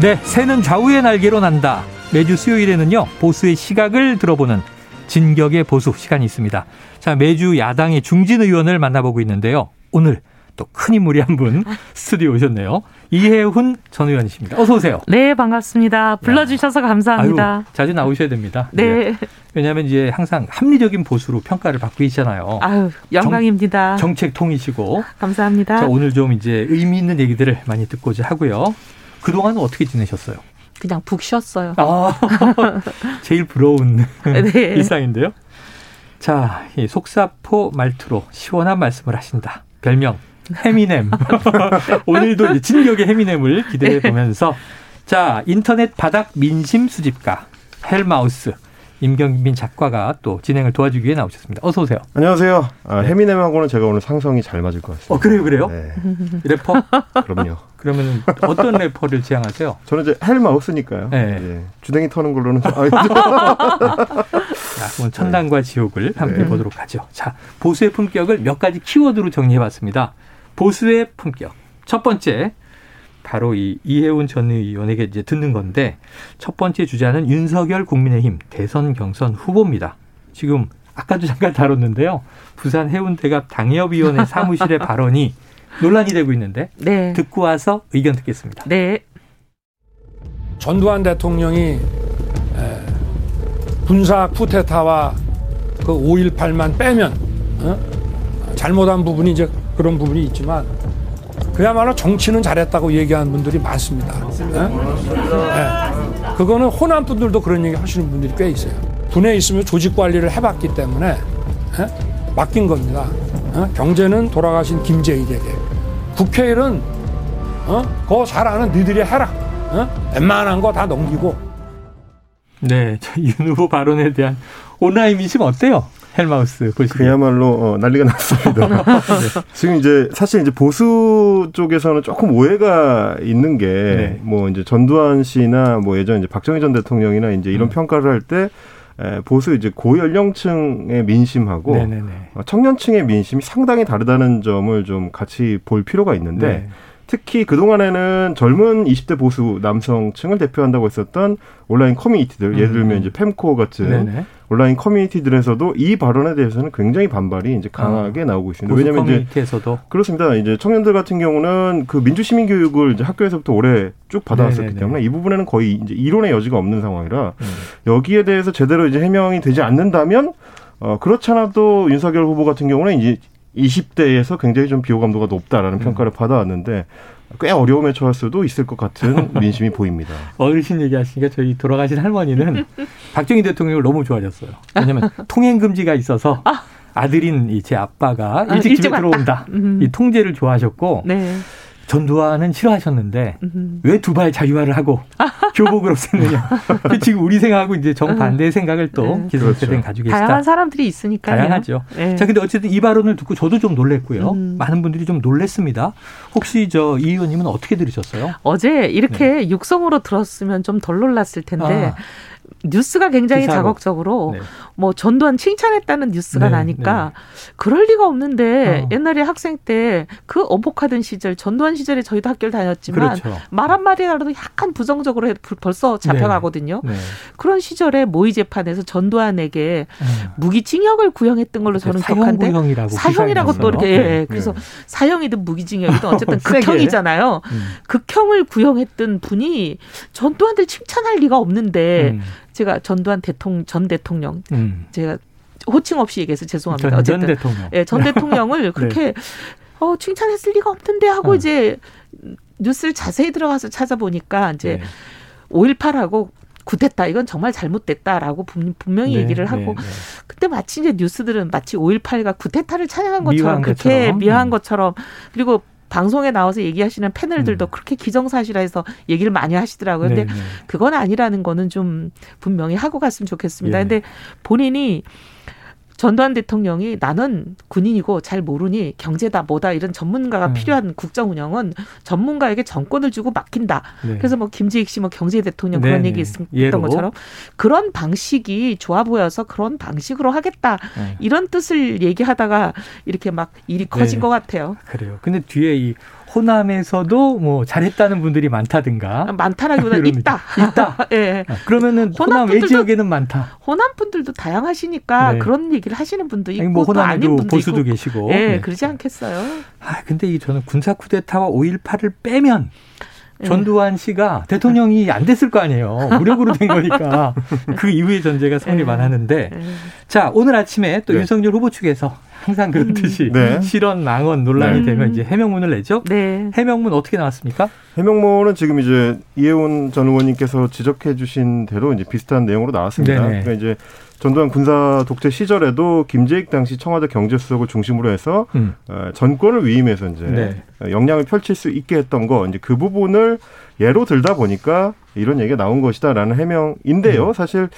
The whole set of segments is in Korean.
네, 새는 좌우의 날개로 난다. 매주 수요일에는요, 보수의 시각을 들어보는 진격의 보수 시간이 있습니다. 자, 매주 야당의 중진 의원을 만나보고 있는데요. 오늘 또큰 인물이 한 분 스튜디오 오셨네요. 이혜훈 전 의원이십니다. 어서 오세요. 네, 반갑습니다. 불러주셔서 감사합니다. 아유, 자주 나오셔야 됩니다. 네. 네. 왜냐하면 이제 항상 합리적인 보수로 평가를 받고 계시잖아요. 아유, 영광입니다. 정, 책 통이시고. 감사합니다. 자, 오늘 좀 이제 의미 있는 얘기들을 많이 듣고자 하고요. 그동안은 어떻게 지내셨어요? 그냥 푹 쉬었어요. 아, 제일 부러운 네. 일상인데요. 자, 이 속사포 말투로 시원한 말씀을 하신다. 별명 해미넴. 오늘도 진격의 해미넴을 기대해 보면서 자 인터넷 바닥 민심 수집가 헬마우스 임경민 작가가 또 진행을 도와주기 위해 나오셨습니다. 어서 오세요. 안녕하세요. 아, 네. 해미넴하고는 제가 오늘 상성이 잘 맞을 것 같습니다. 어 그래요, 그래요? 네. 래퍼? 그럼요. 그러면 어떤 래퍼를 지향하세요? 저는 이제 헬마우스니까요. 네. 네. 주댕이 터는 걸로는 좀. 자, 그럼 천당과 지옥을 함께 네. 보도록 하죠. 자, 보수의 품격을 몇 가지 키워드로 정리해봤습니다. 보수의 품격. 첫 번째, 바로 이 이해운 전 의원에게 이제 듣는 건데 첫 번째 주자는 윤석열 국민의힘 대선 경선 후보입니다. 지금 아까도 잠깐 다뤘는데요. 부산 해운대갑 당협위원회 사무실의 발언이 논란이 되고 있는데 네. 듣고 와서 의견 듣겠습니다. 네. 전두환 대통령이 군사 쿠데타와 그 5.18만 빼면 어? 잘못한 부분이 이제 그런 부분이 있지만 그야말로 정치는 잘했다고 얘기하는 분들이 많습니다. 네? 네. 그거는 호남 분들도 그런 얘기 하시는 분들이 꽤 있어요. 군에 있으면 조직 관리를 해봤기 때문에 네? 맡긴 겁니다. 어? 경제는 돌아가신 김재일에게. 국회일은 어? 그거 잘 아는 니들이 해라. 어? 웬만한 거 다 넘기고. 네, 윤 후보 발언에 대한 온라인 민심 어때요? 헬마우스 보시면 그야말로 어, 난리가 났습니다. 네. 지금 이제 사실 이제 보수 쪽에서는 조금 오해가 있는 게뭐 네. 뭐 이제 전두환 씨나 뭐 예전 이제 박정희 전 대통령이나 이제 이런 음. 평가를 할때 보수 이제 고연령층의 민심하고 네네네. 어, 청년층의 민심이 상당히 다르다는 점을 좀 같이 볼 필요가 있는데 네. 특히 그동안에는 젊은 20대 보수 남성층을 대표한다고 했었던 온라인 커뮤니티들, 예를 들면 음. 이제 팸코 같은 네네. 온라인 커뮤니티들에서도 이 발언에 대해서는 굉장히 반발이 이제 강하게 아, 나오고 있습니다. 왜냐하면 커뮤니티에서도 그렇습니다. 이제 청년들 같은 경우는 그 민주 시민 교육을 이제 학교에서부터 오래 쭉 받아왔었기 네네네. 때문에 이 부분에는 거의 이제 이론의 여지가 없는 상황이라 음. 여기에 대해서 제대로 이제 해명이 되지 않는다면 어 그렇잖아도 윤석열 후보 같은 경우는 이제 20대에서 굉장히 좀 비호 감도가 높다라는 음. 평가를 받아왔는데 꽤 어려움에 처할 수도 있을 것 같은 민심이 보입니다. 어르신 얘기하시니까 저희 돌아가신 할머니는 박정희 대통령을 너무 좋아하셨어요. 왜냐하면 통행 금지가 있어서 아. 아들인 제 아빠가 일찍, 아, 일찍 집에 왔다. 들어온다. 음. 이 통제를 좋아하셨고 네. 전두환은 싫어하셨는데 음. 왜 두발 자유화를 하고 교복을 없앴느냐. 지금 우리 생각하고 이제 정반대의 생각을 또 네. 기성 세대는 그렇죠. 가지고 계시다. 다양한 사람들이 있으니까요. 다양하죠. 네. 자, 근데 어쨌든 이 발언을 듣고 저도 좀 놀랬고요. 음. 많은 분들이 좀 놀랬습니다. 혹시 저 이 의원님은 어떻게 들으셨어요? 어제 이렇게 네. 육성으로 들었으면 좀 덜 놀랐을 텐데 아. 뉴스가 굉장히 기사로. 자극적으로 네. 뭐 전두환 칭찬했다는 뉴스가 네, 나니까 네. 그럴 리가 없는데 어. 옛날에 학생 때 그 어복하던 시절 전두환 시절에 저희도 학교를 다녔지만 그렇죠. 말 한마디라도 약간 부정적으로 해 벌써 잡혀가거든요. 네. 네. 그런 시절에 모의 재판에서 전두환에게 음. 무기징역을 구형했던 걸로 저는 기억한데 사형구형이라고 사형이라고 또 이렇게 예, 네. 그래서 사형이든 무기징역이든 어쨌든 극형이잖아요. 음. 극형을 구형했던 분이 전두환을 칭찬할 리가 없는데 음. 제가 전두환 대통령 전 대통령 음. 제가 호칭 없이 얘기해서 죄송합니다. 전, 어쨌든 전 대통령. 예, 전 대통령을 네. 그렇게 어 칭찬했을 리가 없는데 하고 어. 이제 뉴스를 자세히 들어가서 찾아보니까 이제 네. 5.18하고 굿했다. 이건 정말 잘못됐다라고 분명히 네, 얘기를 하고 네, 네. 그때 마치 이제 뉴스들은 마치 5.18가 굿했다를 찬양한 것처럼 그렇게 것처럼. 미화한 것처럼 그리고 방송에 나와서 얘기하시는 패널들도 음. 그렇게 기정사실화해서 얘기를 많이 하시더라고요. 근데 네, 네. 그건 아니라는 거는 좀 분명히 하고 갔으면 좋겠습니다. 예. 근데 본인이 전두환 대통령이 나는 군인이고 잘 모르니 경제다 뭐다 이런 전문가가 음. 필요한 국정 운영은 전문가에게 정권을 주고 맡긴다. 네. 그래서 뭐 김지익 씨 뭐 경제 대통령 그런 네, 얘기 네. 있었던 예로. 것처럼 그런 방식이 좋아 보여서 그런 방식으로 하겠다. 네. 이런 뜻을 얘기하다가 이렇게 막 일이 커진 네. 것 같아요. 그래요. 근데 뒤에 이 호남에서도 뭐 잘했다는 분들이 많다든가 아, 많다라기보다 있다. 있다. 예. 네. 그러면은 호남 외 지역에는 많다. 호남 분들도 다양하시니까 네. 그런 얘기를 하시는 분도 있고 아니, 뭐 호남에도 보수도 있고. 계시고. 예, 네. 그러지 않겠어요. 아, 근데 이 저는 군사 쿠데타와 5.18을 빼면 예. 전두환 씨가 대통령이 안 됐을 거 아니에요. 무력으로 된 거니까. 그 이후의 전제가 성립 안 예. 하는데. 자, 오늘 아침에 또 네. 윤석열 후보 측에서 항상 그렇듯이 음. 네. 실언 망언 논란이 네. 되면 이제 해명문을 내죠. 네. 해명문 어떻게 나왔습니까? 해명문은 지금 이제 이해훈 전 의원님께서 지적해 주신 대로 이제 비슷한 내용으로 나왔습니다. 네네. 그러니까 이제 전두환 군사 독재 시절에도 김재익 당시 청와대 경제수석을 중심으로 해서 음. 어, 전권을 위임해서 이제 네. 역량을 펼칠 수 있게 했던 거 이제 그 부분을 예로 들다 보니까 이런 얘기가 나온 것이다라는 해명인데요. 음. 사실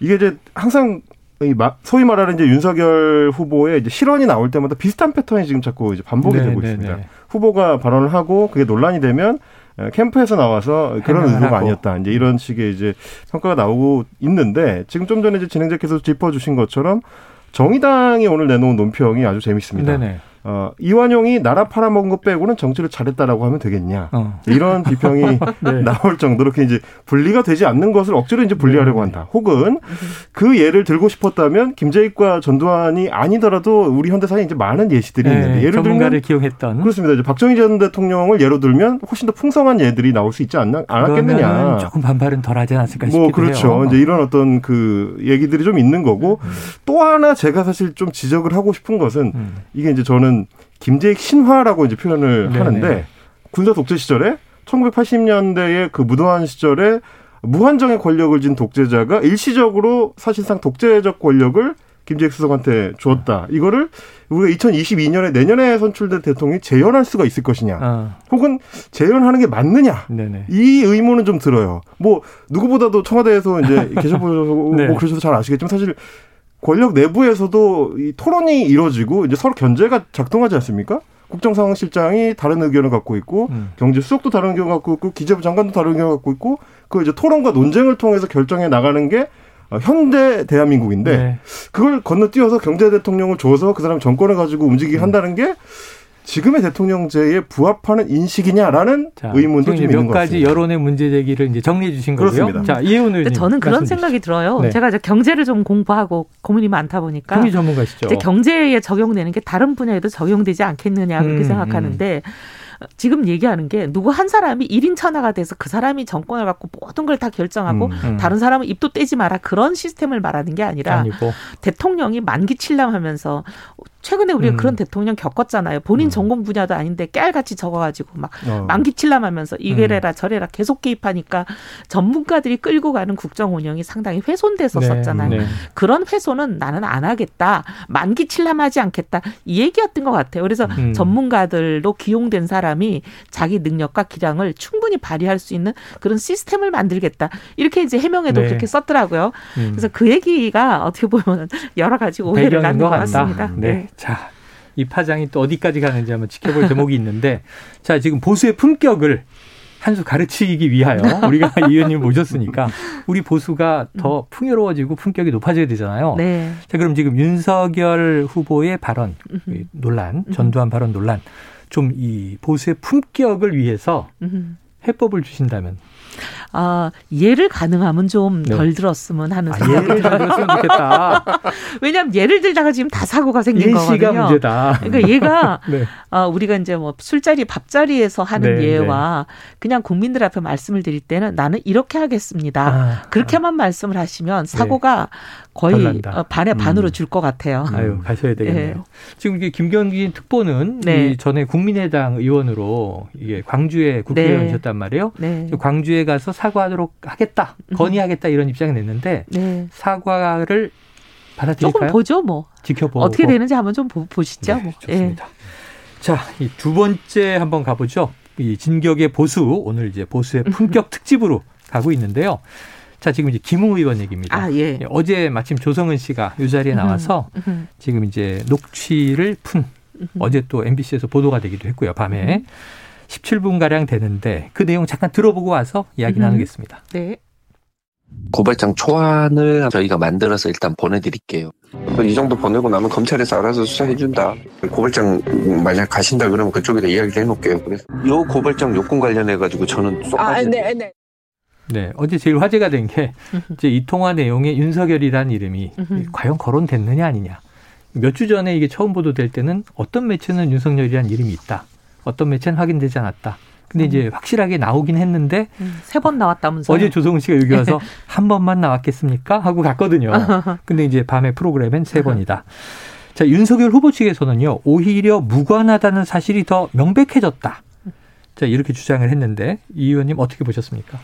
이게 이제 항상 이 소위 말하는 이제 윤석열 후보의 이제 실언이 나올 때마다 비슷한 패턴이 지금 자꾸 이제 반복이 네, 되고 네, 있습니다. 네. 후보가 발언을 하고 그게 논란이 되면 캠프에서 나와서 그런 의도가 아니었다. 이제 이런 식의 이제 평가가 나오고 있는데 지금 좀 전에 이제 진행자께서 짚어주신 것처럼 정의당이 오늘 내놓은 논평이 아주 재밌습니다. 네네. 어, 이완용이 나라 팔아먹은 것 빼고는 정치를 잘했다라고 하면 되겠냐. 어. 이런 비평이 네. 나올 정도로 이제 분리가 되지 않는 것을 억지로 이제 분리하려고 네. 한다. 혹은 그 예를 들고 싶었다면 김재익과 전두환이 아니더라도 우리 현대사에 이제 많은 예시들이 네. 있는데 예를 들면 기용했던 그렇습니다. 이제 박정희 전 대통령을 예로 들면 훨씬 더 풍성한 예들이 나올 수 있지 않나 않았겠느냐. 조금 반발은 덜하지 않았을까 뭐 그렇죠. 해요. 이제 이런 어떤 그 얘기들이 좀 있는 거고 음. 또 하나 제가 사실 좀 지적을 하고 싶은 것은 음. 이게 이제 저는 저는 김재익 신화라고 이제 표현을 네네. 하는데 군사 독재 시절에 1980년대의 그 무도한 시절에 무한정의 권력을 진 독재자가 일시적으로 사실상 독재적 권력을 김재익 수석한테 주었다. 이거를 우리가 2022년에 내년에 선출된 대통령이 재연할 수가 있을 것이냐, 아. 혹은 재연하는 게 맞느냐, 네네. 이 의문은 좀 들어요. 뭐 누구보다도 청와대에서 이제 계셔보고 네. 뭐 그러셔서 잘 아시겠지만 사실 권력 내부에서도 이 토론이 이루어지고 이제 서로 견제가 작동하지 않습니까? 국정상황실장이 다른 의견을 갖고 있고 음. 경제 수석도 다른 의견을 갖고 있고 기재부 장관도 다른 의견을 갖고 있고 그 이제 토론과 논쟁을 통해서 결정해 나가는 게 어, 현대 대한민국인데 네. 그걸 건너뛰어서 경제 대통령을 줘서 그 사람 정권을 가지고 움직이게 음. 한다는 게 지금의 대통령제에 부합하는 인식이냐라는 자, 의문도 좀 있는 것 같습니다. 몇 가지 여론의 문제 제기를 이제 정리해 주신 거고요. 그렇습니다. 자, 이해운 의원님. 저는 그런 생각이 들어요. 네. 제가 이제 경제를 좀 공부하고 고민이 많다 보니까 경제 전문가시죠. 이제 경제에 적용되는 게 다른 분야에도 적용되지 않겠느냐 그렇게 음, 생각하는데 음. 지금 얘기하는 게 누구 한 사람이 1인 천하가 돼서 그 사람이 정권을 갖고 모든 걸 다 결정하고 음, 음. 다른 사람은 입도 떼지 마라 그런 시스템을 말하는 게 아니라 아니고. 대통령이 만기 칠남하면서 최근에 우리가 음. 그런 대통령 겪었잖아요. 본인 음. 전공 분야도 아닌데 깨알같이 적어가지고 막 어. 만기칠남하면서 이게래라 음. 저래라 계속 개입하니까 전문가들이 끌고 가는 국정 운영이 상당히 훼손됐었었잖아요. 네. 네. 그런 훼손은 나는 안 하겠다. 만기칠남하지 않겠다. 이 얘기였던 것 같아요. 그래서 음. 전문가들도 기용된 사람이 자기 능력과 기량을 충분히 발휘할 수 있는 그런 시스템을 만들겠다. 이렇게 이제 해명에도 네. 그렇게 썼더라고요. 음. 그래서 그 얘기가 어떻게 보면 여러 가지 오해를 낳는 것 같습니다. 네. 네. 자, 이 파장이 또 어디까지 가는지 한번 지켜볼 제목이 있는데, 자, 지금 보수의 품격을 한 수 가르치기 위하여 우리가 이 의원님 모셨으니까 우리 보수가 더 풍요로워지고 품격이 높아져야 되잖아요. 네. 자, 그럼 지금 윤석열 후보의 발언, 논란, 전두환 발언 논란, 좀 이 보수의 품격을 위해서 해법을 주신다면 아, 예를 가능하면 좀덜 네. 들었으면 하는 아, 예를 덜 들었으면 좋겠다. 왜냐하면 예를 들다가 지금 다 사고가 생긴 거거든요. 문제다. 그러니까 얘가 네. 어, 우리가 이제 뭐 술자리 밥자리에서 하는 네, 예와 네. 그냥 국민들 앞에 말씀을 드릴 때는 나는 이렇게 하겠습니다. 아, 그렇게만 아. 말씀을 하시면 사고가 거의 어, 반에 반으로 음. 줄것 같아요. 아유 가셔야 되겠네요. 네. 지금 이게 김경진 특보는 네. 전에 국민의당 의원으로 이게 광주에 국회의원이셨단 네. 말이에요. 네. 광주에 가서 사과하도록 하겠다, 음. 건의하겠다 이런 입장을 냈는데 네. 사과를 받아들일까요? 조금 보죠, 뭐. 지켜보 어떻게 되는지 한번 좀 보, 시죠 네, 뭐. 좋습니다. 예. 자, 이 두 번째 한번 가보죠. 이 진격의 보수 오늘 이제 보수의 품격 특집으로 가고 있는데요. 자, 지금 이제 김웅 의원 얘기입니다. 아, 예. 예. 어제 마침 조성은 씨가 이 자리에 나와서 지금 이제 녹취를 푼 어제 또 MBC에서 보도가 되기도 했고요. 밤에 17분 가량 되는데 그 내용 잠깐 들어보고 와서 이야기 나누겠습니다. 네. 고발장 초안을 저희가 만들어서 일단 보내드릴게요. 이 정도 보내고 나면 검찰에서 알아서 수사해준다. 고발장 만약 가신다 그러면 그쪽에다 이야기를 해놓을게요. 그래서 요 고발장 요건 관련해가지고 저는 쏙 아, 네, 네. 네, 어제 제일 화제가 된 게 이제 이 통화 내용에 윤석열이라는 이름이 과연 거론됐느냐 아니냐. 몇 주 전에 이게 처음 보도될 때는 어떤 매체는 윤석열이라는 이름이 있다. 어떤 매체는 확인되지 않았다. 근데 이제 확실하게 나오긴 했는데 음, 세번 나왔다면서요? 어제 조성은 씨가 여기 와서 한 번만 나왔겠습니까? 하고 갔거든요. 근데 이제 밤에 프로그램엔 세 번이다. 자, 윤석열 후보 측에서는요. 오히려 무관하다는 사실이 더 명백해졌다. 자, 이렇게 주장을 했는데 이 의원님 어떻게 보셨습니까?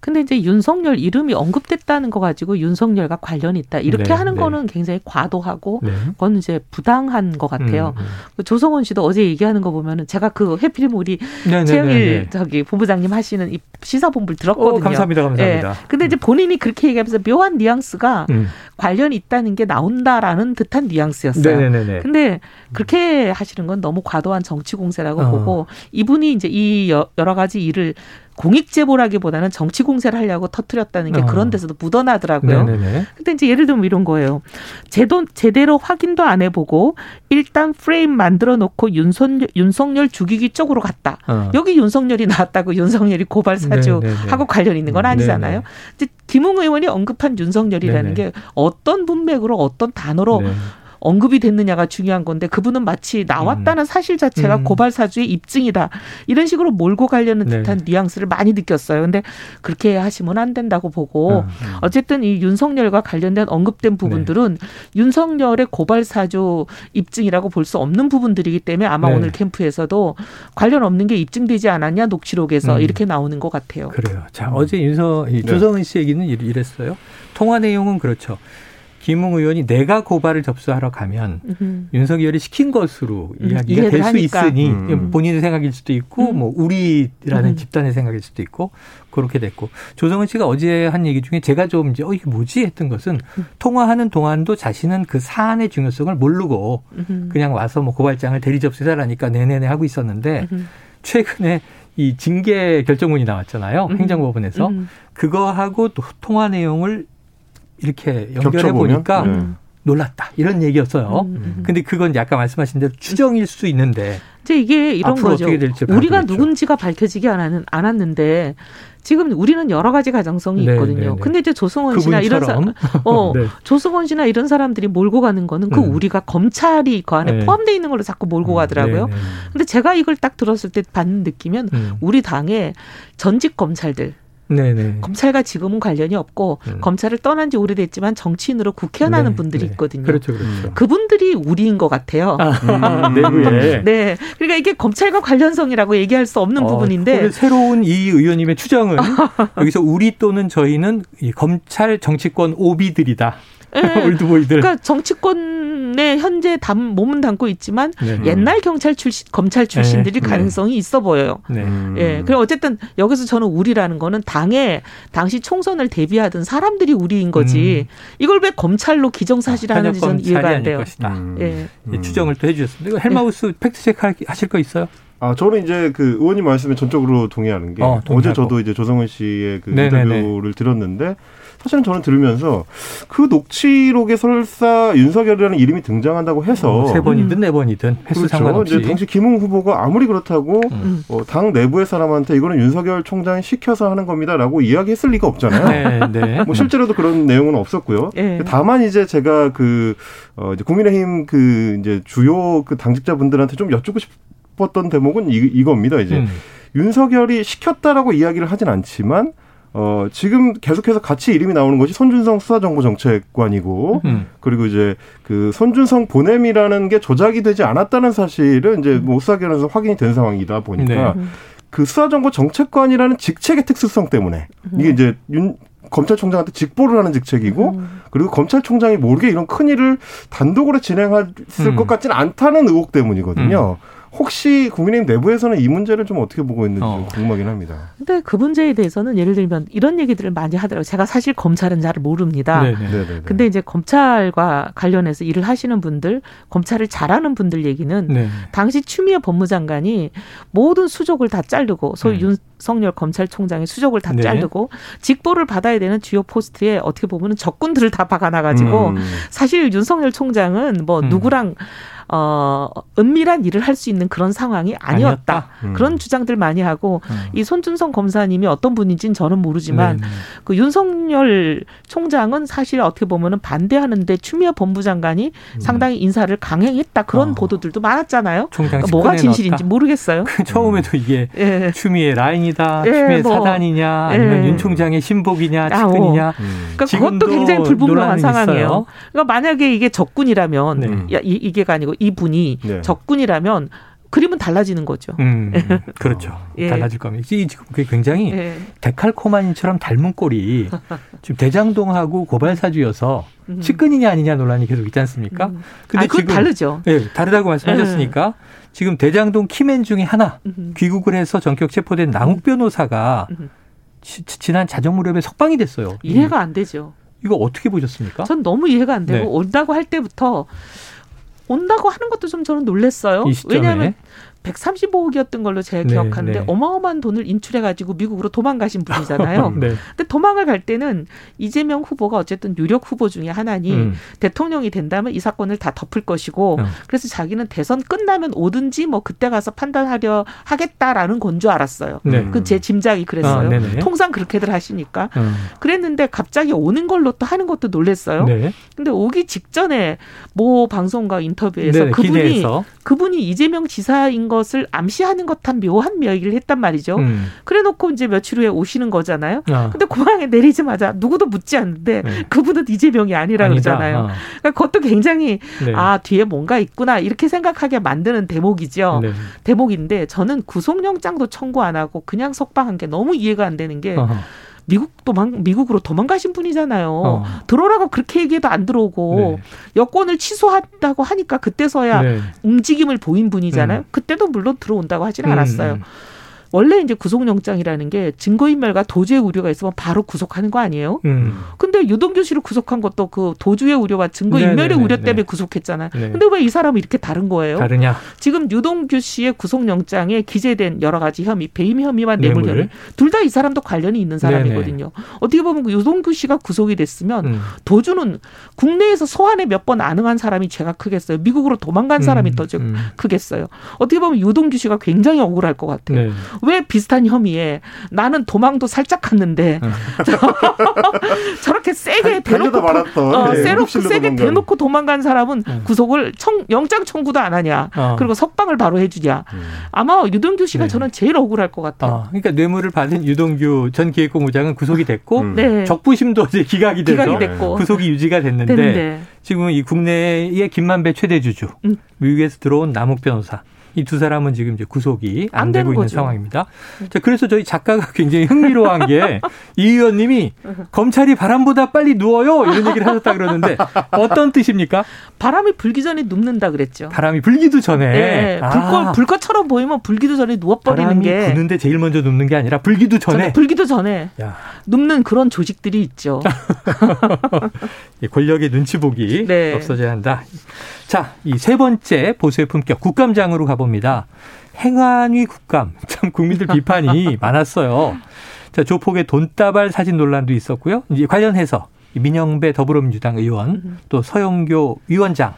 근데 이제 윤석열 이름이 언급됐다는 거 가지고 윤석열과 관련이 있다. 이렇게 네, 하는 네. 거는 굉장히 과도하고 네. 그건 이제 부당한 것 같아요. 음, 음. 그 조성원 씨도 어제 얘기하는 거 보면은 제가 그 해피림 우리 네, 네, 최영일 네, 저기 본부장님 하시는 이 시사본부를 들었거든요. 오, 감사합니다, 감사합니다. 예. 근데 이제 본인이 그렇게 얘기하면서 묘한 뉘앙스가 음. 관련이 있다는 게 나온다라는 듯한 뉘앙스였어요. 네네네. 근데 그렇게 하시는 건 너무 과도한 정치 공세라고 어. 보고 이분이 이제 이 여러 가지 일을 공익 제보라기보다는 정치 공세를 하려고 터트렸다는 게 어. 그런 데서도 묻어나더라고요. 네네네. 근데 이제 예를 들면 이런 거예요. 제도 제대로 확인도 안 해보고 일단 프레임 만들어 놓고 윤선 윤석열 죽이기 쪽으로 갔다. 어. 여기 윤석열이 나왔다고 윤석열이 고발 사주하고 관련 있는 건 아니잖아요. 네네. 김웅 의원이 언급한 윤석열이라는 네네. 게 어떤 문맥으로 어떤 단어로 네. 언급이 됐느냐가 중요한 건데 그분은 마치 나왔다는 음. 사실 자체가 음. 고발 사주의 입증이다 이런 식으로 몰고 가려는 네. 듯한 뉘앙스를 많이 느꼈어요. 근데 그렇게 하시면 안 된다고 보고 음. 음. 어쨌든 이 윤석열과 관련된 언급된 부분들은 네. 윤석열의 고발 사주 입증이라고 볼 수 없는 부분들이기 때문에 아마 네. 오늘 캠프에서도 관련 없는 게 입증되지 않았냐 녹취록에서 음. 이렇게 나오는 것 같아요. 그래요. 자 어제 윤석 네. 조성은 씨 얘기는 이랬어요. 통화 내용은 그렇죠. 김웅 의원이 내가 고발을 접수하러 가면 음. 윤석열이 시킨 것으로 음. 이야기가 될 수 있으니 음. 본인의 생각일 수도 있고 음. 뭐 우리라는 음. 집단의 생각일 수도 있고 그렇게 됐고 조성은 씨가 어제 한 얘기 중에 제가 좀 이제 어 이게 뭐지 했던 것은 음. 통화하는 동안도 자신은 그 사안의 중요성을 모르고 그냥 와서 뭐 고발장을 대리 접수해달라니까 내내내 하고 있었는데 최근에 이 징계 결정문이 나왔잖아요. 행정법원에서 그거하고 또 통화 내용을 이렇게 연결해 보니까 네. 놀랐다 이런 얘기였어요. 음, 음. 근데 그건 약간 말씀하신 대로 추정일 수 있는데. 이제 이게 이런 거죠. 우리가 누군지가 밝혀지지 않았는, 않았는데 지금 우리는 여러 가지 가정성이 네, 있거든요. 네, 네. 근데 이제 조승원 씨나 이런 사람, 어, 네. 조승원 씨나 이런 사람들이 몰고 가는 거는 그 음. 우리가 검찰이 그 안에 네. 포함되어 있는 걸로 자꾸 몰고 음, 가더라고요. 네, 근데 제가 이걸 딱 들었을 때 받는 느낌은 음. 우리 당의 전직 검찰들 네네. 검찰과 지금은 관련이 없고 음. 검찰을 떠난 지 오래됐지만 정치인으로 국회의원 하는 네, 분들이 네. 있거든요. 그렇죠, 그렇죠. 그분들이 우리인 것 같아요. 아, 음, 내부에. 네. 그러니까 이게 검찰과 관련성이라고 얘기할 수 없는 어, 부분인데. 새로운 이 의원님의 추정은 여기서 우리 또는 저희는 이 검찰 정치권 오비들이다. 네. 올드보이들. 그러니까 정치권에 현재 담, 몸은 담고 있지만 네. 옛날 경찰 출신, 검찰 출신들이 네. 가능성이 있어 보여요. 네. 예. 그리고 어쨌든 여기서 저는 우리라는 거는 당에 당시 총선을 대비하던 사람들이 우리인 거지. 음. 이걸 왜 검찰로 기정사실하는지 저는 이해가 안 돼요. 음. 예. 음. 추정을 또 해주셨습니다. 이거 헬마우스 예. 팩트 체크 하실 거 있어요? 아, 저는 이제 그 의원님 말씀에 전적으로 동의하는 게 어, 제 저도 이제 조성은 씨의 그 인터뷰를 들었는데 사실은 저는 들으면서 그 녹취록에 설사 윤석열이라는 이름이 등장한다고 해서 어, 세 번이든 네 번이든 횟수 그렇죠. 상관없이 이제 당시 김웅 후보가 아무리 그렇다고 음. 어, 당 내부의 사람한테 이거는 윤석열 총장이 시켜서 하는 겁니다라고 이야기했을 리가 없잖아요. 네, 네. 뭐 실제로도 그런 내용은 없었고요. 네. 다만 이제 제가 그 어, 이제 국민의힘 그 이제 주요 그 당직자분들한테 좀 여쭙고 싶었던 대목은 이, 이겁니다. 이제 음. 윤석열이 시켰다라고 이야기를 하진 않지만 어, 지금 계속해서 같이 이름이 나오는 것이 손준성 수사정보정책관이고, 음. 그리고 이제 그 손준성 보냄이라는 게 조작이 되지 않았다는 사실은 이제 뭐 수사기관에서 확인이 된 상황이다 보니까 네. 그 수사정보정책관이라는 직책의 특수성 때문에 이게 음. 이제 윤, 검찰총장한테 직보를 하는 직책이고 음. 그리고 검찰총장이 모르게 이런 큰 일을 단독으로 진행했을 음. 것 같지는 않다는 의혹 때문이거든요. 음. 혹시 국민의힘 내부에서는 이 문제를 좀 어떻게 보고 있는지 어. 궁금하긴 합니다. 근데 그 문제에 대해서는 예를 들면 이런 얘기들을 많이 하더라고요. 제가 사실 검찰은 잘 모릅니다. 네네. 네. 네네. 근데 이제 검찰과 관련해서 일을 하시는 분들, 검찰을 잘하는 분들 얘기는 네. 당시 추미애 법무장관이 모든 수족을 다 자르고 소위 음. 윤석열 검찰총장의 수족을 다 네. 자르고 직보를 받아야 되는 주요 포스트에 어떻게 보면 적군들을 다 박아놔가지고 음. 사실 윤석열 총장은 뭐 음. 누구랑 어, 은밀한 일을 할 수 있는 그런 상황이 아니었다. 음. 그런 주장들 많이 하고 음. 이 손준성 검사님이 어떤 분인지는 저는 모르지만 네네. 네. 그 윤석열 총장은 사실 어떻게 보면은 반대하는데 추미애 법무장관이 음. 상당히 인사를 강행했다 그런 어. 보도들도 많았잖아요. 그러니까 뭐가 진실인지 넣었다. 모르겠어요. 그 처음에도 이게 예. 추미애 라인이다, 예, 추미애 뭐. 사단이냐, 아니면 예. 윤 총장의 신복이냐, 측근이냐. 아, 음. 그러니까 그것도 굉장히 불분명한 상황이에요. 있어요. 그러니까 만약에 이게 적군이라면 네. 야, 이, 이게가 아니고 이분이 네. 적군이라면 그림은 달라지는 거죠. 음, 그렇죠. 예. 달라질 겁니다. 지금 그게 굉장히 예. 데칼코마니처럼 닮은 꼴이 지금 대장동하고 고발사주여서 음. 측근이냐 아니냐 논란이 계속 있지 않습니까? 음. 근데 아, 지금 다르죠. 예, 다르다고 말씀하셨으니까 예. 지금 대장동 키맨 중에 하나 음. 귀국을 해서 전격 체포된 남욱 변호사가 음. 지, 지난 자정 무렵에 석방이 됐어요. 이해가 안 되죠. 이거 어떻게 보셨습니까? 전 너무 이해가 안 되고 네. 온다고 할 때부터 온다고 하는 것도 좀 저는 놀랬어요. 왜냐하면 135억이었던 걸로 제가 네, 기억하는데 네. 어마어마한 돈을 인출해가지고 미국으로 도망가신 분이잖아요. 네. 근데 도망을 갈 때는 이재명 후보가 어쨌든 유력 후보 중에 하나니 음. 대통령이 된다면 이 사건을 다 덮을 것이고 음. 그래서 자기는 대선 끝나면 오든지 뭐 그때 가서 판단하려 하겠다라는 건 줄 알았어요. 네. 그제 짐작이 그랬어요. 아, 통상 그렇게들 하시니까. 음. 그랬는데 갑자기 오는 걸로 또 하는 것도 놀랬어요. 네. 근데 오기 직전에 모 방송과 인터뷰에서 그분이 기대해서. 그분이 이재명 지사인 것을 암시하는 것한 묘한 이야기를 했단 말이죠. 음. 그래놓고 이제 며칠 후에 오시는 거잖아요. 아. 근데 공항에 내리자마자 누구도 묻지 않는데 네. 그분은 이재명이 아니라 아니다. 그러잖아요. 아. 그러니까 그것도 굉장히 네. 아 뒤에 뭔가 있구나 이렇게 생각하게 만드는 대목이죠. 네. 대목인데 저는 구속영장도 청구 안 하고 그냥 석방한 게 너무 이해가 안 되는 게. 어허. 미국 도망 미국으로 도망가신 분이잖아요. 어. 들어오라고 그렇게 얘기해도 안 들어오고 네. 여권을 취소한다고 하니까 그때서야 네. 움직임을 보인 분이잖아요. 음. 그때도 물론 들어온다고 하지는 음. 않았어요. 음. 원래 이제 구속영장이라는 게 증거인멸과 도주의 우려가 있으면 바로 구속하는 거 아니에요? 음. 근데 유동규 씨를 구속한 것도 그 도주의 우려와 증거인멸의 네, 네, 우려 네, 때문에 구속했잖아요. 네. 근데 왜 이 사람은 이렇게 다른 거예요? 다르냐? 지금 유동규 씨의 구속영장에 기재된 여러 가지 혐의, 배임 혐의와 뇌물 혐의 둘 다 이 사람도 관련이 있는 사람이거든요. 네네. 어떻게 보면 그 유동규 씨가 구속이 됐으면 음. 도주는 국내에서 소환에 몇 번 안응한 사람이 죄가 크겠어요. 미국으로 도망간 사람이 음. 더 음. 크겠어요. 어떻게 보면 유동규 씨가 굉장히 억울할 것 같아요. 네. 왜 비슷한 혐의에 나는 도망도 살짝 갔는데 어. 저렇게 세게 대놓고 어, 네, 세놓고 세게 대놓고 도망간 사람은 네. 구속을 청, 영장 청구도 안 하냐 어. 그리고 석방을 바로 해주냐 음. 아마 유동규 씨가 네. 저는 제일 억울할 것 같아요. 어, 그러니까 뇌물을 받은 유동규 전 기획본부장은 구속이 됐고 음. 네. 적부심도 이제 기각이 돼서 기각이 됐고. 구속이 유지가 됐는데 됐는데. 지금은 이 국내의 김만배 최대 주주 음. 미국에서 들어온 남욱 변호사 이 두 사람은 지금 이제 구속이 안, 안 되고 있는 거죠. 상황입니다. 자, 그래서 저희 작가가 굉장히 흥미로워한 게이 의원님이 검찰이 바람보다 빨리 누워요 이런 얘기를 하셨다 그러는데 어떤 뜻입니까? 바람이 불기 전에 눕는다 그랬죠. 바람이 불기도 전에. 네, 불꽃 아. 불꽃처럼 보이면 불기도 전에 누워버리는 게. 부는데 제일 먼저 눕는 게 아니라 불기도 전에. 전에 불기도 전에 야. 눕는 그런 조직들이 있죠. 권력의 눈치 보기 네. 없어져야 한다. 자, 이 세 번째 보수의 품격 국감장으로 가봅니다. 행안위 국감 참 국민들 비판이 많았어요. 자, 조폭의 돈다발 사진 논란도 있었고요. 이제 관련해서 민영배 더불어민주당 의원 또 서영교 위원장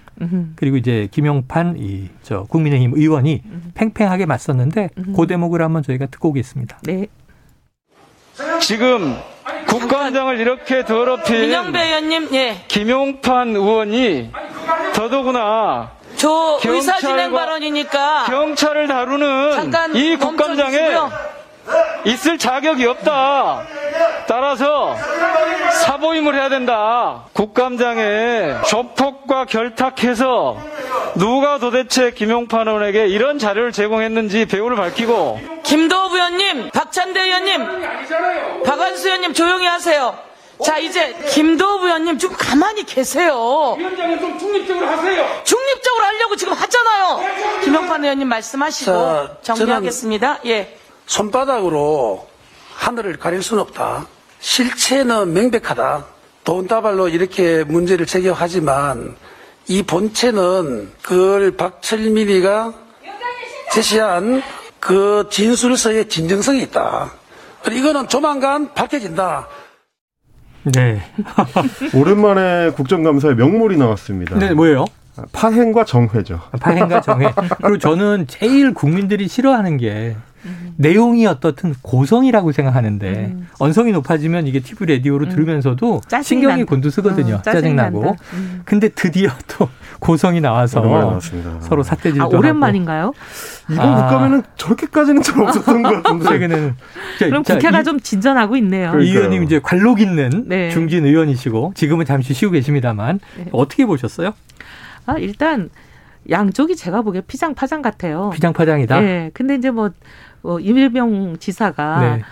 그리고 이제 김용판 이 저 국민의힘 의원이 팽팽하게 맞섰는데 그 대목을 한번 저희가 듣고 오겠습니다. 네. 지금 국감장을 이렇게 더럽힌 민영배 의원님, 예. 김용판 의원이 더더구나 저 의사 진행 발언이니까 경찰을 다루는 이 국감장에 있을 자격이 없다. 따라서 사보임을 해야 된다. 국감장에 조폭과 결탁해서 누가 도대체 김용판 의원에게 이런 자료를 제공했는지 배우를 밝히고 김도우 의원님, 박찬대 의원님, 박완수 의원님 조용히 하세요. 자 이제 김도우 의원님 좀 가만히 계세요. 위원장은 좀 중립적으로 하세요. 중립적으로 하려고 지금 하잖아요. 김용판 의원님 말씀하시고 자, 정리하겠습니다. 예. 손바닥으로 하늘을 가릴 수는 없다. 실체는 명백하다. 돈다발로 이렇게 문제를 제기하지만 이 본체는 그걸 박철민이가 제시한 그 진술서의 진정성이 있다. 이거는 조만간 밝혀진다. 네. 오랜만에 국정감사에 명물이 나왔습니다. 네, 뭐예요? 파행과 정회죠. 파행과 정회. 그리고 저는 제일 국민들이 싫어하는 게 내용이 어떻든 고성이라고 생각하는데 음. 언성이 높아지면 이게 TV 라디오로 음. 들으면서도 신경이 난다. 곤두서거든요. 어, 짜증나고. 음. 근데 드디어 또 고성이 나와서 서로 삿대질도 아, 오랜만인가요? 이번 아. 국감에는 저렇게까지는 잘 없었던 것 같은데. 최근에는 그럼 자, 국회가 이, 좀 진전하고 있네요. 이 의원님 이제 관록 있는 네. 중진 의원이시고 지금은 잠시 쉬고 계십니다만 네. 어떻게 보셨어요? 아, 일단 양쪽이 제가 보기에 피장파장 같아요. 피장파장이다. 네. 근데 이제 뭐, 뭐 이일병 지사가 네.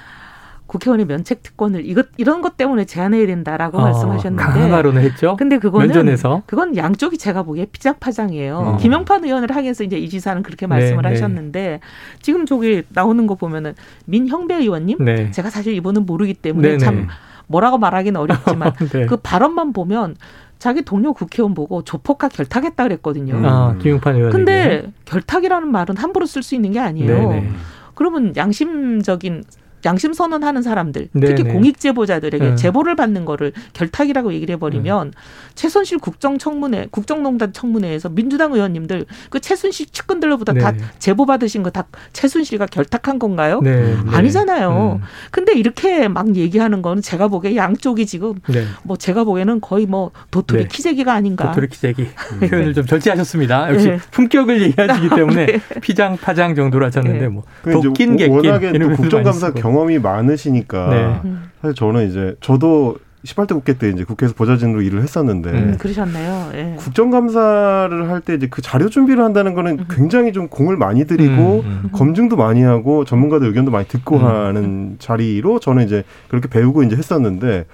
국회의원의 면책 특권을 이것 이런 것 때문에 제한해야 된다라고 어, 말씀하셨는데 강한 발언을 했죠. 근데 그거는 면전에서. 그건 양쪽이 제가 보기에 피장파장이에요. 어. 김영판 의원을 향해서 이제 이 지사는 그렇게 말씀을 네, 네. 하셨는데 네. 지금 저기 나오는 거 보면은 민형배 의원님 네. 제가 사실 이분은 모르기 때문에 네, 참 네. 뭐라고 말하기는 어렵지만 그 발언만 보면 자기 동료 국회의원 보고 조폭과 결탁했다 그랬거든요. 아, 김용판 의원. 근데 결탁이라는 말은 함부로 쓸 수 있는 게 아니에요. 네네. 그러면 양심적인 양심 선언하는 사람들, 특히 네네. 공익 제보자들에게 네. 제보를 받는 거를 결탁이라고 얘기를 해버리면 네. 최순실 국정청문회, 국정농단 청문회에서 민주당 의원님들 그 최순실 측근들로부터 네. 다 제보 받으신 거 다 최순실과 결탁한 건가요? 네. 네. 아니잖아요. 음. 근데 이렇게 막 얘기하는 거는 제가 보기에 양쪽이 지금 네. 뭐 제가 보기에는 거의 뭐 도토리 키재기가 아닌가. 도토리 키재기 표현을 좀 절제하셨습니다. 역시 품격을 얘기하시기 때문에 피장 파장 정도로 하셨는데 뭐 도낀 객긴 워낙에 국정감사 경 험이 많으시니까 네. 사실 저는 이제 저도 18대 국회 때 이제 국회에서 보좌진으로 일을 했었는데 음, 그러셨나요? 예. 국정감사를 할 때 이제 그 자료 준비를 한다는 거는 음. 굉장히 좀 공을 많이 들이고 음, 음. 검증도 많이 하고 전문가들 의견도 많이 듣고 음. 하는 자리로 저는 이제 그렇게 배우고 이제 했었는데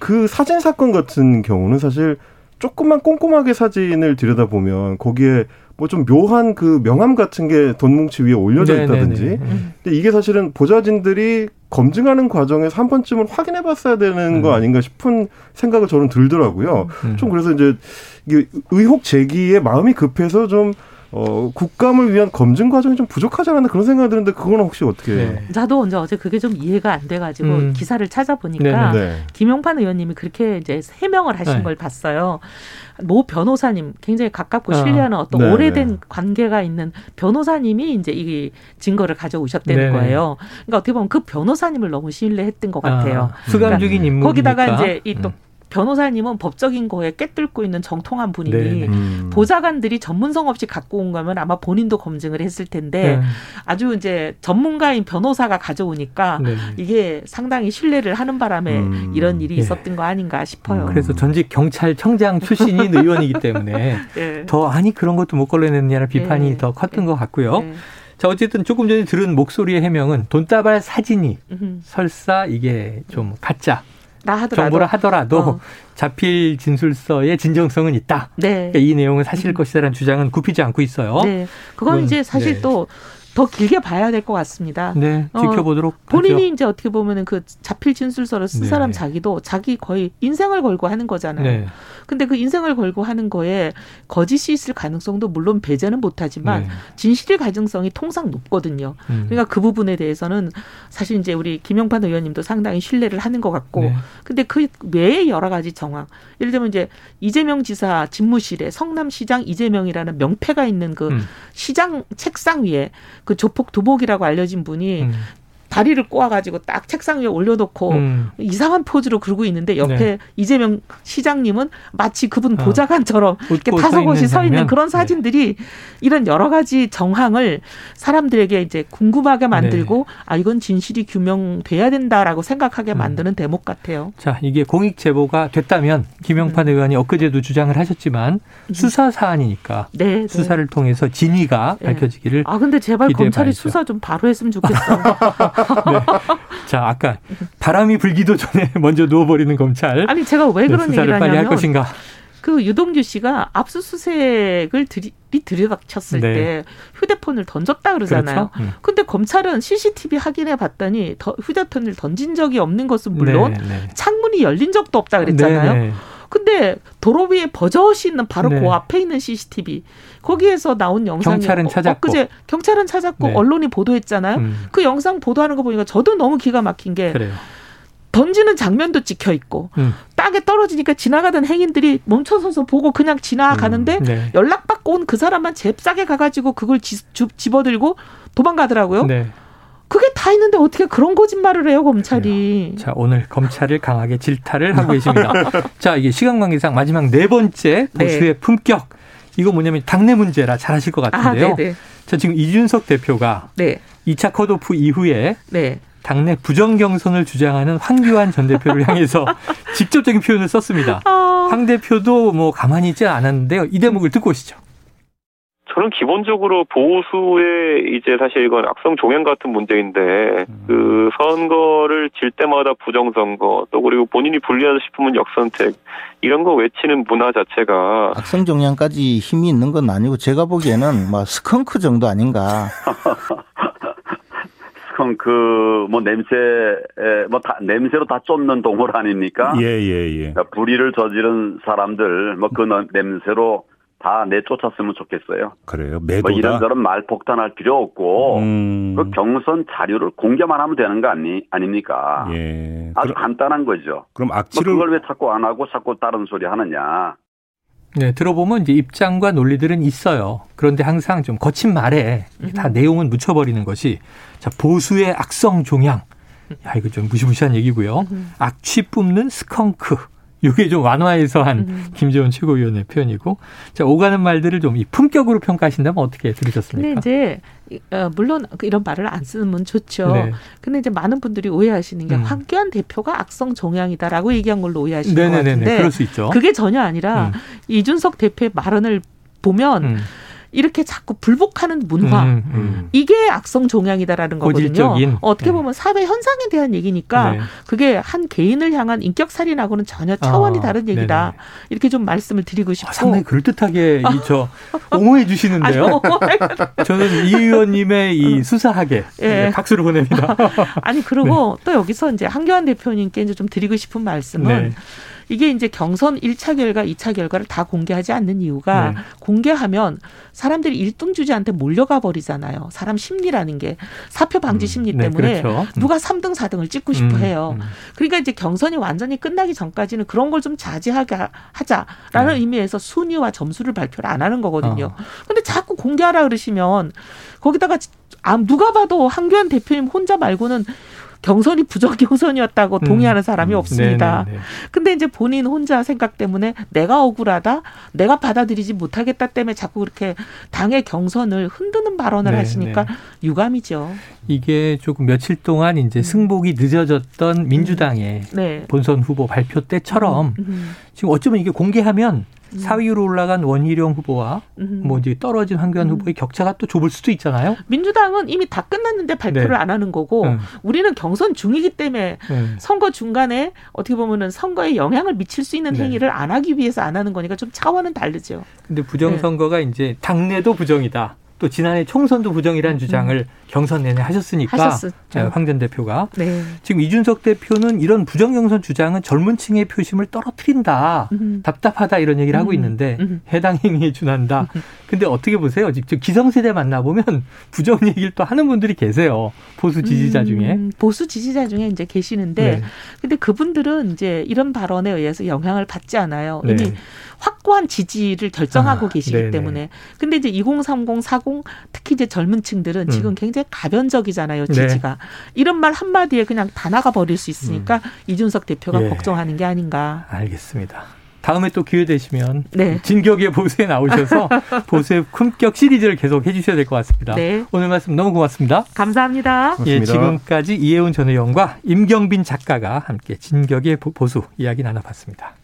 그 사진 사건 같은 경우는 사실 조금만 꼼꼼하게 사진을 들여다보면 거기에 뭐 좀 묘한 그 명함 같은 게 돈뭉치 위에 올려져 네, 네, 있다든지. 네네네. 음. 근데 이게 사실은 보좌진들이 검증하는 과정에서 한 번쯤은 확인해 봤어야 되는 음. 거 아닌가 싶은 생각을 저는 들더라고요. 음. 좀 그래서 이제 이게 의혹 제기에 마음이 급해서 좀 어, 국감을 위한 검증 과정이 좀 부족하지 않았나 그런 생각이 드는데 그거는 혹시 어떻게? 네. 저도 언제 어제 그게 좀 이해가 안 돼가지고 음. 기사를 찾아보니까 네. 김용판 의원님이 그렇게 이제 해명을 하신 네. 걸 봤어요. 모 변호사님 굉장히 가깝고 아. 신뢰하는 어. 떤 오래된 관계가 있는 변호사님이 이제 이 증거를 가져오셨다는 네 거예요. 그러니까 어떻게 보면 그 변호사님을 너무 신뢰했던 것 같아요. 아, 수감 중인 그러니까 인물 거기다가 이제 이또 음. 변호사님은 법적인 거에 꿰뚫고 있는 정통한 분이니 네, 네. 음. 보좌관들이 전문성 없이 갖고 온 거면 아마 본인도 검증을 했을 텐데 네. 아주 이제 전문가인 변호사가 가져오니까 네. 이게 상당히 신뢰를 하는 바람에 음. 이런 일이 예. 있었던 거 아닌가 싶어요. 그래서 전직 경찰청장 출신인 의원이기 때문에 네. 더 아니 그런 것도 못 걸러냈냐는 비판이 네. 더 컸던 것 같고요. 자, 어쨌든 조금 전에 들은 목소리의 해명은 돈다발 사진이 설사 이게 좀 가짜 하더라도. 정보를 하더라도 어. 자필 진술서의 진정성은 있다. 네. 그러니까 이 내용은 사실 음. 것이다라는 주장은 굽히지 않고 있어요. 네. 그건 이제 사실 네. 또 더 길게 봐야 될 것 같습니다. 네, 어, 지켜보도록. 어, 본인이 하죠. 이제 어떻게 보면은 그 자필 진술서를 쓴 네. 사람 자기도 자기 거의 인생을 걸고 하는 거잖아요. 네. 근데 그 인생을 걸고 하는 거에 거짓이 있을 가능성도 물론 배제는 못하지만 네. 진실일 가능성이 통상 높거든요. 음. 그러니까 그 부분에 대해서는 사실 이제 우리 김영판 의원님도 상당히 신뢰를 하는 것 같고, 네. 근데 그 외에 여러 가지 정황, 예를 들면 이제 이재명 지사 집무실에 성남시장 이재명이라는 명패가 있는 그 음. 시장 책상 위에 그 조폭 두목이라고 알려진 분이 음. 다리를 꼬아가지고 딱 책상 위에 올려놓고 음. 이상한 포즈로 그러고 있는데 옆에 네. 이재명 시장님은 마치 그분 어. 보좌관처럼 어. 이렇게 타석없이 서 있는 그런 네. 사진들이 네. 이런 여러 가지 정황을 사람들에게 이제 궁금하게 만들고 네. 아 이건 진실이 규명돼야 된다라고 생각하게 음. 만드는 음. 대목 같아요. 자 이게 공익 제보가 됐다면 김영판 음. 의원이 엊그제도 주장을 하셨지만 음. 수사 사안이니까 네, 네. 수사를 통해서 진위가 밝혀지기를. 아 근데 제발 검찰이 수사 좀 바로 했으면 좋겠어. 네. 자, 아까 바람이 불기도 전에 먼저 누워버리는 검찰. 아니 제가 왜 네, 그런 네, 얘기를 하냐면 것인가. 그 유동규 씨가 압수수색을 들이, 들이닥쳤을 네. 때 휴대폰을 던졌다 그러잖아요. 그렇죠? 음. 근데 검찰은 CCTV 확인해 봤더니 더, 휴대폰을 던진 적이 없는 것은 물론 네, 네. 창문이 열린 적도 없다 그랬잖아요. 근데 도로 위에 버젓이 있는 바로 네. 그 앞에 있는 CCTV 거기에서 나온 영상이 경찰은 찾았고 엊그제 경찰은 찾았고 네. 언론이 보도했잖아요. 음. 그 영상 보도하는 거 보니까 저도 너무 기가 막힌 게 그래요. 던지는 장면도 찍혀 있고 음. 땅에 떨어지니까 지나가던 행인들이 멈춰서서 보고 그냥 지나가는데 음. 네. 연락받고 온 그 사람만 잽싸게 가가지고 그걸 지, 집어들고 도망가더라고요. 네. 그게 다 있는데 어떻게 그런 거짓말을 해요, 검찰이. 자, 오늘 검찰을 강하게 질타를 하고 계십니다. 자, 이게 시간 관계상 마지막 네 번째 네. 보수의 네. 품격. 이거 뭐냐면 당내 문제라 잘 아실 것 같은데요. 아, 자, 지금 이준석 대표가 네. 2차 컷오프 이후에 네. 당내 부정 경선을 주장하는 황교안 전 대표를 향해서 직접적인 표현을 썼습니다. 아. 황 대표도 뭐 가만히 있지 않았는데요. 이 대목을 듣고 오시죠. 저는 기본적으로 보수의 이제 사실 이건 악성 종행 같은 문제인데 음. 그 선거를 질 때마다 부정선거 또 그리고 본인이 불리하다 싶으면 역선택 이런 거 외치는 문화 자체가 악성 종양까지 힘이 있는 건 아니고 제가 보기에는 뭐 스컹크 정도 아닌가. 스컹크 뭐 냄새 뭐 다, 냄새로 다 쫓는 동물 아닙니까? 예예 예, 예. 그러니까 불의를 저지른 사람들 뭐 그 냄새로 다 내쫓았으면 좋겠어요. 그래요. 매도다. 뭐 이런저런 말 폭탄할 필요 없고 음. 그 경선 자료를 공개만 하면 되는 거 아니 아닙니까? 예. 아주 그럼, 간단한 거죠. 그럼 악취를 뭐 그걸 왜 자꾸 안 하고 자꾸 다른 소리 하느냐? 네, 들어보면 이제 입장과 논리들은 있어요. 그런데 항상 좀 거친 말에 다 음. 내용은 묻혀버리는 것이 자 보수의 악성 종양. 야 이거 좀 무시무시한 얘기고요. 음. 악취 뿜는 스컹크. 이게 좀 완화해서 한 음. 김재원 최고위원의 표현이고 자 오가는 말들을 좀 이 품격으로 평가하신다면 어떻게 들으셨습니까? 근데 이제 어, 물론 그 이런 말을 안 쓰면 좋죠. 네. 근데 이제 많은 분들이 오해하시는 게 음. 황교안 대표가 악성 종양이다라고 얘기한 걸로 오해하시는 네네네네. 것 같은데 그럴 수 있죠. 그게 전혀 아니라 음. 이준석 대표의 발언을 보면. 음. 이렇게 자꾸 불복하는 문화 음, 음. 이게 악성 종양이다라는 거거든요. 어떻게 네. 보면 사회 현상에 대한 얘기니까 네. 그게 한 개인을 향한 인격 살인하고는 전혀 차원이 아, 다른 얘기다. 네네. 이렇게 좀 말씀을 드리고 싶고 아, 상당히 그럴듯하게 이저 옹호해 주시는데요. 저는 이 의원님의 이 수사하게 네. 박수를 보냅니다. 아니 그리고 네. 또 여기서 이제 한교안 대표님께 이제 좀 드리고 싶은 말씀은. 네. 이게 이제 경선 1차 결과, 2차 결과를 다 공개하지 않는 이유가 네. 공개하면 사람들이 1등 주자한테 몰려가 버리잖아요. 사람 심리라는 게 사표 방지 음. 심리 음. 때문에 네, 그렇죠. 누가 3등, 4등을 찍고 싶어 음, 해요. 음. 그러니까 이제 경선이 완전히 끝나기 전까지는 그런 걸 좀 자제하게 하자라는 네. 의미에서 순위와 점수를 발표를 안 하는 거거든요. 어. 근데 자꾸 공개하라 그러시면 거기다가 아, 누가 봐도 한교안 대표님 혼자 말고는 경선이 부정 경선이었다고 음. 동의하는 사람이 음. 없습니다. 네네네. 근데 이제 본인 혼자 생각 때문에 내가 억울하다, 내가 받아들이지 못하겠다 때문에 자꾸 그렇게 당의 경선을 흔드는 발언을 네네. 하시니까 유감이죠. 이게 조금 며칠 동안 이제 음. 승복이 늦어졌던 민주당의 네. 본선 후보 발표 때처럼 음. 지금 어쩌면 이게 공개하면 음. 사위로 올라간 원희룡 후보와 음. 뭐 이제 떨어진 황교안 음. 후보의 격차가 또 좁을 수도 있잖아요. 민주당은 이미 다 끝났는데 발표를 네. 안 하는 거고 음. 우리는 경선 중이기 때문에 네. 선거 중간에 어떻게 보면은 선거에 영향을 미칠 수 있는 네. 행위를 안 하기 위해서 안 하는 거니까 좀 차원은 다르죠. 근데 부정 선거가 네. 이제 당내도 부정이다. 또 지난해 총선도 부정이라는 음. 주장을 경선 내내 하셨으니까 황전 대표가 네. 지금 이준석 대표는 이런 부정 경선 주장은 젊은 층의 표심을 떨어뜨린다. 음. 답답하다 이런 얘기를 음. 하고 있는데 음. 해당 행위에 준한다. 음. 근데 어떻게 보세요? 직접 기성세대 만나보면 부정 얘기를 또 하는 분들이 계세요. 보수 지지자 중에. 음, 보수 지지자 중에 이제 계시는데 네. 근데 그분들은 이제 이런 발언에 의해서 영향을 받지 않아요. 이미 네. 확고한 지지를 결정하고 아, 계시기 네네. 때문에. 근데 이제 2030, 40 대공 특히 이제 젊은 층들은 음. 지금 굉장히 가변적이잖아요. 네. 지지가. 네. 이런 말 한마디에 그냥 다 나가 버릴 수 있으니까 음. 이준석 대표가 예. 걱정하는 게 아닌가. 알겠습니다. 다음에 또 기회 되시면 네. 진격의 보수에 나오셔서 보수의 품격 시리즈를 계속 해주셔야 될 것 같습니다. 네. 오늘 말씀 너무 고맙습니다. 감사합니다. 예, 지금까지 이혜훈 전 의원과 임경빈 작가가 함께 진격의 보수 이야기 나눠봤습니다.